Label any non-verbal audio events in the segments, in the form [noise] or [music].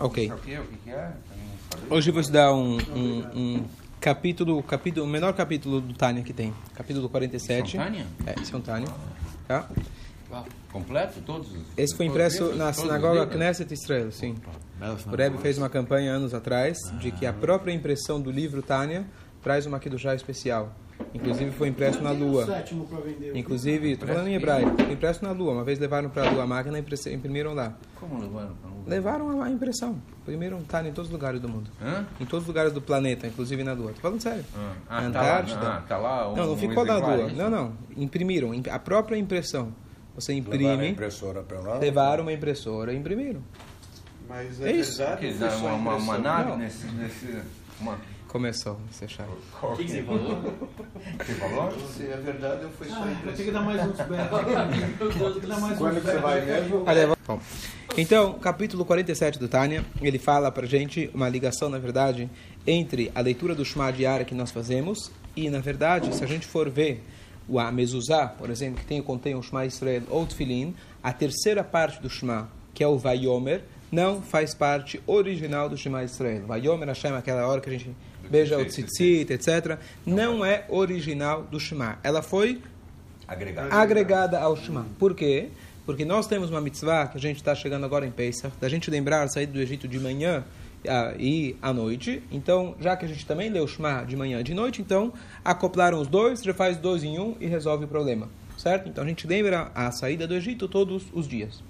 Ok. É? Não falei. Hoje vou estudar um, um, um capítulo, capítulo, o menor capítulo do Tânia que tem. Capítulo 47. São Tânia? É, São Tânia. Tá? Ah, Completo? Todos? os- Esse foi impresso na sinagoga? Knesset Israel, sim. O Rebbe fez uma campanha anos atrás de que a própria impressão do livro Tânia traz uma Kiddushá especial. Inclusive foi impresso na lua. para. Inclusive, estou falando em hebraico, foi impresso na lua. Uma vez levaram para a lua a máquina e imprimiram lá. Como levaram? pra um- Levaram a impressão. Imprimiram Tânia em todos os lugares do mundo. Hã? Em todos os lugares do planeta, inclusive na Lua. Tô falando sério. Ah, Na ah, tá Antártida. lá, ah, tá lá um, não, não um ficou na exemplar, Lua. isso? Não, não. Imprimiram. Imp- A própria impressão. Você Levaram a imprime, impressora para lá? levaram uma impressora e imprimiram. Mas É é, isso. só uma, uma, uma nave Não. nesse... nesse uma... Começou ser chato. O que você falou? [laughs] Você falou? Se é verdade foi só Ah, eu tenho que dar mais uns berros. [laughs] Tem que dar mais uns Quando que você vai mesmo? Olha, vamos- Bom, então, capítulo 47 do Tânia, ele fala pra gente uma ligação, na verdade, entre a leitura do Shema diária que nós fazemos e, na verdade, se a gente for ver o a mezuzá, por exemplo, que tem, contém o Shema Israel ou Tfilin, a terceira parte do Shema, que é o Vayomer, não faz parte original do Shema Israel. Vayomer Hashem, aquela hora que a gente beija o tzitzit, etc., não é original do Shema. Ela foi Agregado. agregada ao Shema. Por quê? Porque nós temos uma mitzvah que a gente está chegando agora em Pesach, da gente lembrar sair do Egito de manhã ah, e à noite. Então, já que a gente também lê o Shema de manhã e de noite, então acoplaram os dois, já faz dois em um e resolve o problema. Certo? Então a gente lembra a saída do Egito todos os dias.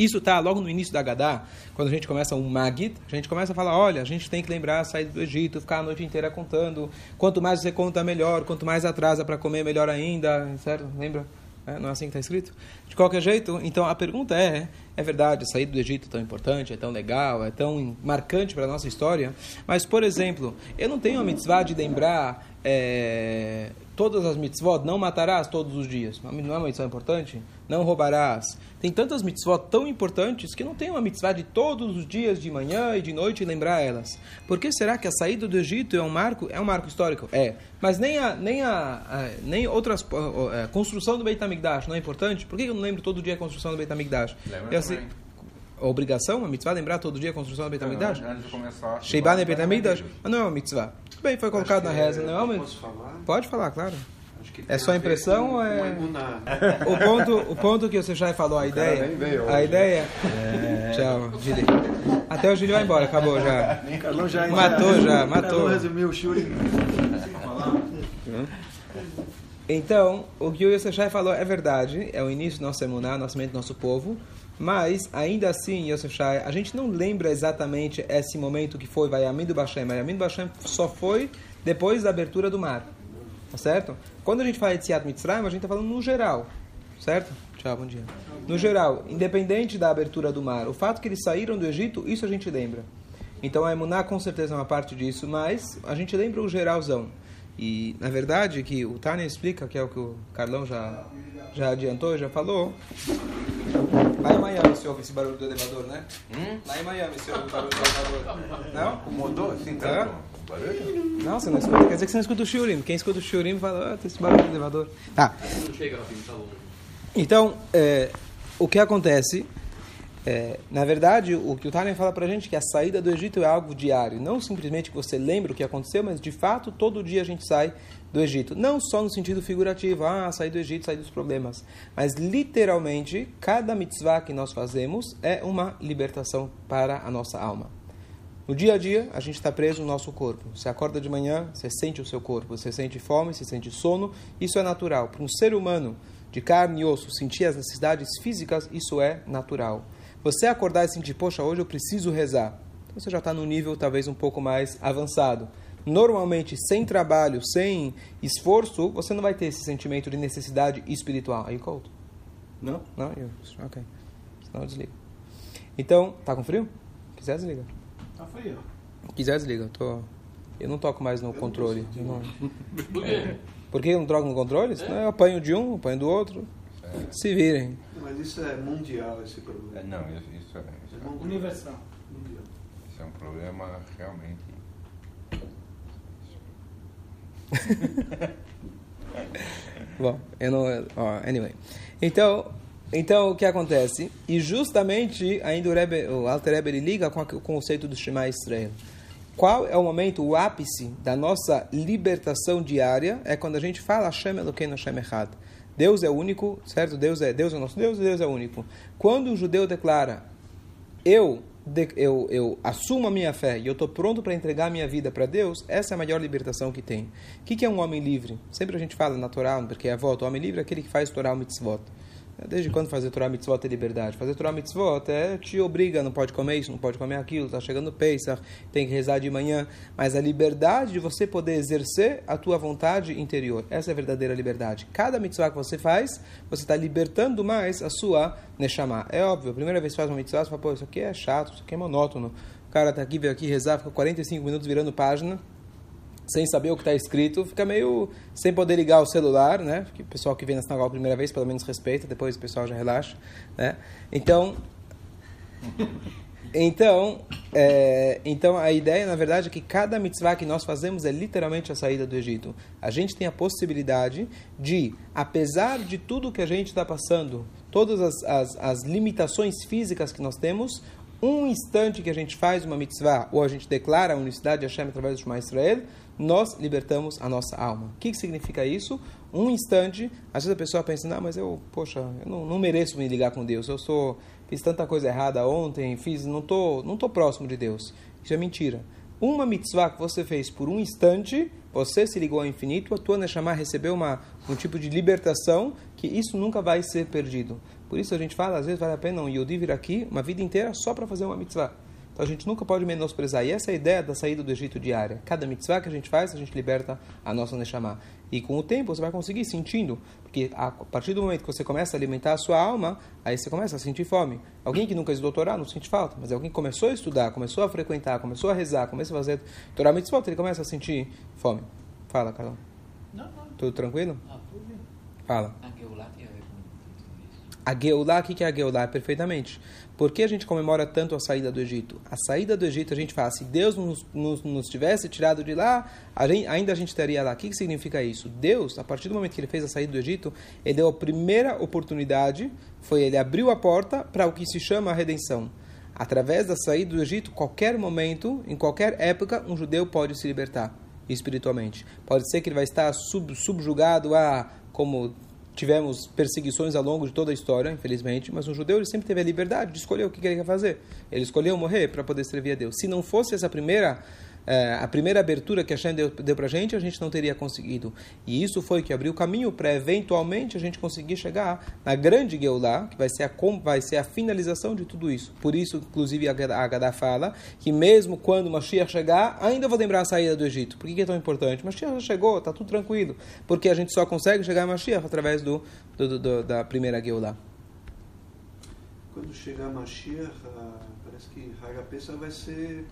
Isso está logo no início da Gadá, quando a gente começa um Magid, a gente começa a falar, olha, a gente tem que lembrar saída do Egito, ficar a noite inteira contando. Quanto mais você conta, melhor. Quanto mais atrasa para comer, melhor ainda. Certo? Lembra? É, não é assim que está escrito? De qualquer jeito, então a pergunta é, é verdade, saída do Egito é tão importante, é tão legal, é tão marcante para a nossa história, mas, por exemplo, eu não tenho a mitzvah de lembrar é, todas as mitzvot, não matarás todos os dias. Não é uma mitzvah importante? Não roubarás. Tem tantas mitzvot tão importantes que não tem uma mitzvah de todos os dias, de manhã e de noite, lembrar elas. Por que será que a saída do Egito é um marco? É um marco histórico? É. Mas nem a, nem a, a nem outras a, a construção do Beit HaMikdash não é importante? Por que eu não lembro todo dia a construção do Beit HaMikdash? Lembra assim, obrigação, a mitzvah, lembrar todo dia a construção de começar... Sheiban e Beit HaMikdash? Mas não é uma mitzvah. Tudo bem, foi colocado na reza, não é uma Posso falar? Pode falar, claro. É só a impressão com- ou é-. O [laughs] ponto, o ponto que você já falou, a ideia. nem veio A hoje. ideia. Tchau, Gili. Até o Gili vai embora, acabou já. Carlão já Matou já, matou. Resumiu o Shuri. Então, o que o Yosef falou é verdade, é o início do nosso emuná, nascimento do nosso povo, mas ainda assim, Yosef Shai, a gente não lembra exatamente esse momento que foi Vayamin do Bashem. Vayamin do Bashem só foi depois da abertura do mar, tá certo? Quando a gente fala de Tziat Mitzrayim, a gente está falando no geral, certo? Tchau, bom dia. No geral, independente da abertura do mar, o fato que eles saíram do Egito, isso a gente lembra. Então a emuná com certeza é uma parte disso, mas a gente lembra o geralzão. E, na verdade, que o Tânia explica, que é o que o Carlão já, já adiantou, já falou. Lá em Miami se ouve esse barulho do elevador, né? Hum? Lá em Miami se ouve o barulho do elevador. Não? Incomodou assim Hã? tanto o barulho? Não, você não escuta. Quer dizer que você não escuta o Shurim. Quem escuta o Shurim fala, ah, tem esse barulho do elevador. Tá. Não chega, tá bom. Então, é, o que acontece, é, na verdade, o que o Tânia fala pra gente é que a saída do Egito é algo diário. Não simplesmente que você lembra o que aconteceu, mas de fato, todo dia a gente sai do Egito. Não só no sentido figurativo, ah, sair do Egito, sair dos problemas. Mas literalmente, cada mitzvah que nós fazemos é uma libertação para a nossa alma. No dia a dia, a gente está preso no nosso corpo. Você acorda de manhã, você sente o seu corpo, você sente fome, você sente sono. Isso é natural. Para um ser humano de carne e osso sentir as necessidades físicas, isso é natural. Você acordar e sentir, poxa, hoje eu preciso rezar. Então você já está no nível talvez um pouco mais avançado. Normalmente, sem trabalho, sem esforço, você não vai ter esse sentimento de necessidade espiritual. Aí, cold? Não? Não? Eu, ok. Senão eu desligo. Então, tá com frio? Quiser, desliga. Tá frio. Quiser, desliga. Eu, tô... eu não toco mais no controle. Eu não- [laughs] Por quê? Por que eu não troco no controle? Senão eu apanho de um, apanho do outro. Se virem. Mas isso é mundial, esse problema. É, não, isso, isso, é, isso, é, Universal. Mundial. isso é um problema realmente... [laughs] Bom, eu não. ó, anyway. Então, Então, o que acontece? E justamente, ainda o, Rebbe, o Alter Rebbe ele liga com o conceito do Shema Israel. Qual é o momento, o ápice da nossa libertação diária? É quando a gente fala Hashem Elokeinu Hashem Echad. Deus é único, certo? Deus é, Deus é nosso Deus Deus é único. Quando o judeu declara, eu, eu, eu assumo a minha fé e eu estou pronto para entregar a minha vida para Deus, essa é a maior libertação que tem. O que, que é um homem livre? Sempre a gente fala na Torá, porque é a volta, o homem livre é aquele que faz Torá mitzvot. Desde quando fazer Torá mitzvot é liberdade? Fazer Torá mitzvot é te obriga, não pode comer isso, não pode comer aquilo, está chegando Pesach, tem que rezar de manhã. Mas a liberdade de você poder exercer a tua vontade interior, essa é a verdadeira liberdade. Cada mitzvah que você faz, você está libertando mais a sua neshama. É óbvio, a primeira vez que faz uma mitzvah, você fala, pô, isso aqui é chato, isso aqui é monótono. O cara está aqui, veio aqui rezar, fica 45 minutos virando página, sem saber o que está escrito, fica meio sem poder ligar o celular, né? Porque o pessoal que vem na sinagoga a primeira vez, pelo menos respeita, depois o pessoal já relaxa, né? Então, [laughs] então, é, então a ideia, na verdade, é que cada mitzvah que nós fazemos é literalmente a saída do Egito. A gente tem a possibilidade de, apesar de tudo que a gente está passando, todas as, as, as limitações físicas que nós temos, um instante que a gente faz uma mitzvah, ou a gente declara a unicidade de Hashem através do Shema Israel, nós libertamos a nossa alma. O que, que significa isso? Um instante, às vezes a pessoa pensa, não, mas eu, poxa, eu não, não mereço me ligar com Deus, eu sou, fiz tanta coisa errada ontem, fiz, não tô, não tô próximo de Deus. Isso é mentira. Uma mitzvah que você fez por um instante, você se ligou ao infinito, a tua Neshama recebeu uma, um tipo de libertação que isso nunca vai ser perdido. Por isso a gente fala, às vezes vale a pena um Yodi vir aqui uma vida inteira só para fazer uma mitzvah. Então a gente nunca pode menosprezar. E essa é a ideia da saída do Egito diária. Cada mitzvah que a gente faz, a gente liberta a nossa Neshama. E com o tempo você vai conseguir sentindo, porque a partir do momento que você começa a alimentar a sua alma, aí você começa a sentir fome. Alguém que nunca estudou Torá não sente falta, mas alguém que começou a estudar, começou a frequentar, começou a rezar, começou a fazer Torá mitzvot, ele começa a sentir fome. Fala, Carol. Não, não. Tudo tranquilo? Ah, tudo bem. Fala. A Geulah tem a ver com tudo isso. A Geulah, o que é a Geulah? Perfeitamente. Por que a gente comemora tanto a saída do Egito? A saída do Egito, a gente fala, se Deus nos, nos, nos tivesse tirado de lá, a gente- ainda a gente estaria lá. O que, que significa isso? Deus, a partir do momento que ele fez a saída do Egito, ele deu a primeira oportunidade, foi ele abriu a porta para o que se chama a redenção. Através da saída do Egito, qualquer momento, em qualquer época, um judeu pode se libertar espiritualmente. Pode ser que ele vai estar sub, subjugado a, como tivemos perseguições ao longo de toda a história, infelizmente, mas um judeu ele sempre teve a liberdade de escolher o que ele quer fazer. Ele escolheu morrer para poder servir a Deus. Se não fosse essa primeira a primeira abertura que a deu, deu para a gente, a gente não teria conseguido. E isso foi que abriu o caminho para eventualmente a gente conseguir chegar na grande Geulah, que vai ser, a, vai ser a finalização de tudo isso. Por isso, inclusive, a Agadá fala que mesmo quando Mashiach chegar, ainda vou lembrar a saída do Egito. Por que, é tão importante? Mashiach já chegou, está tudo tranquilo. Porque a gente só consegue chegar a Mashiach através do, do- do- do- da primeira Geulah. Quando chegar Mashiach, ah, parece que Haga Pesach vai ser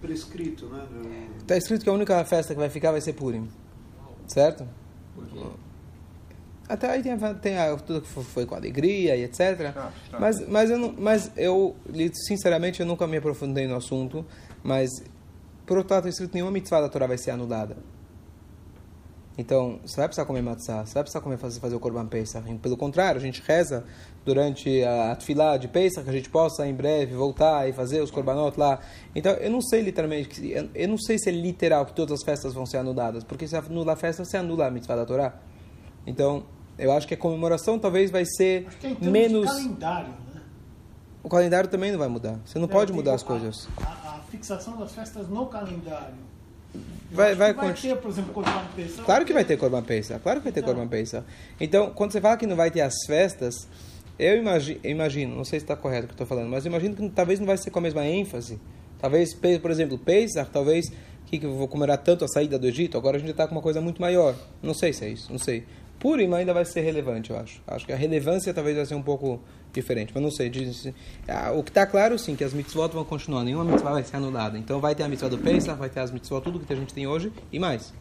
prescrito, né? Está escrito que a única festa que vai ficar vai ser Purim. Certo? Por quê? Até aí tem, a- tem a- tudo que fo- foi com alegria e etc. Tá, tá. Mas, mas, eu não, mas eu, sinceramente, eu nunca me aprofundei no assunto. Mas, por outro lado, está escrito que nenhuma mitzvah da Torá vai ser anulada. Então, você vai precisar comer matzah, você vai precisar comer, fazer, fazer o Korban Pesach. Pelo contrário, a gente reza durante a Tfilá de Pesach que a gente possa em breve voltar e fazer os Korbanot lá. Então, eu não sei literalmente, eu, eu não sei se é literal que todas as festas vão ser anuladas, porque se anula a festa, você anula a mitzvah da Torá. Então, eu acho que a comemoração talvez vai ser Acho que é menos. de calendário, né? O calendário também não vai mudar. Você não É, pode mudar as coisas. A, a fixação das festas no calendário. Vai- vai vai ter, por exemplo, Corban Pesach. Claro que vai ter Corban Pesach, claro que vai ter Então. Corban Pesach. Então, quando você fala que não vai ter as festas, eu imagino, não sei se está correto o que estou falando, mas imagino que talvez não vai ser com a mesma ênfase. Talvez, por exemplo, Pesach, talvez, que que eu vou comemorar tanto a saída do Egito, agora a gente está com uma coisa muito maior. Não sei se é isso, não sei. Purim ainda vai ser relevante, eu acho. Acho que a relevância talvez vai ser um pouco diferente, mas não sei. Diz- ah, o que está claro, sim, que as mitzvot vão continuar. Nenhuma mitzvah vai ser anulada. Então vai ter a mitzvah do Pesach, vai ter as mitzvot, tudo que a gente tem hoje e mais.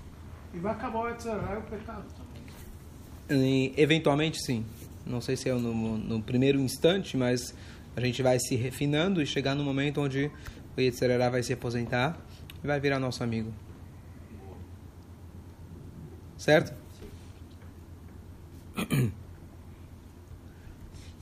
E vai acabar o Etzerá e o pecado também. E, eventualmente, sim. Não sei se é no, no primeiro instante, mas a gente vai se refinando e chegar no momento onde o Yetzirará vai se aposentar e vai virar nosso amigo. Certo?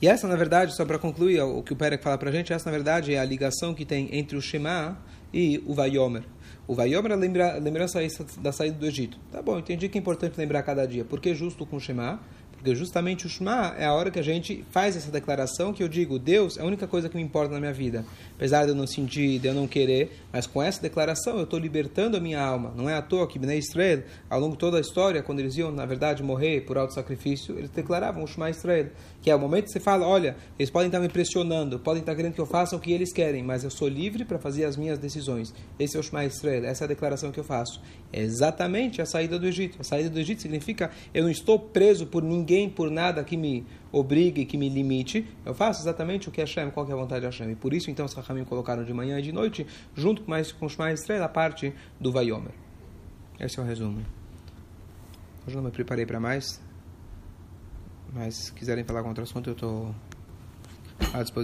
E essa, na verdade, só para concluir o que o Perek fala para a gente, essa, na verdade, é a ligação que tem entre o Shema e o Vayomer. O Vayomer é lembra, lembrança da saída do Egito. Tá bom, entendi que é importante lembrar cada dia. Por que justo com o Shema? Porque justamente o Shema é a hora que a gente faz essa declaração que eu digo, Deus é a única coisa que me importa na minha vida. Apesar de eu não sentir, de eu não querer, mas com essa declaração eu estou libertando a minha alma. Não é à toa que Bnei Israel, ao longo de toda a história, quando eles iam, na verdade, morrer por alto sacrifício, eles declaravam o Shema Israel. Que é o momento que você fala, olha, eles podem estar me pressionando, podem estar querendo que eu faça o que eles querem, mas eu sou livre para fazer as minhas decisões. Esse é o Shema Israel, essa é a declaração que eu faço. É exatamente a saída do Egito. A saída do Egito significa eu não estou preso por ninguém, por nada que me obrigue, que me limite. Eu faço exatamente o que Hashem, qual que é a vontade de Hashem. E por isso, então, os Rahamim colocaram de manhã e de noite, junto com, mais, com Shema Israel, a parte do Vayomer. Esse é o resumo. Hoje não me preparei para mais, mas se quiserem falar com outro assunto, eu estou à disposição.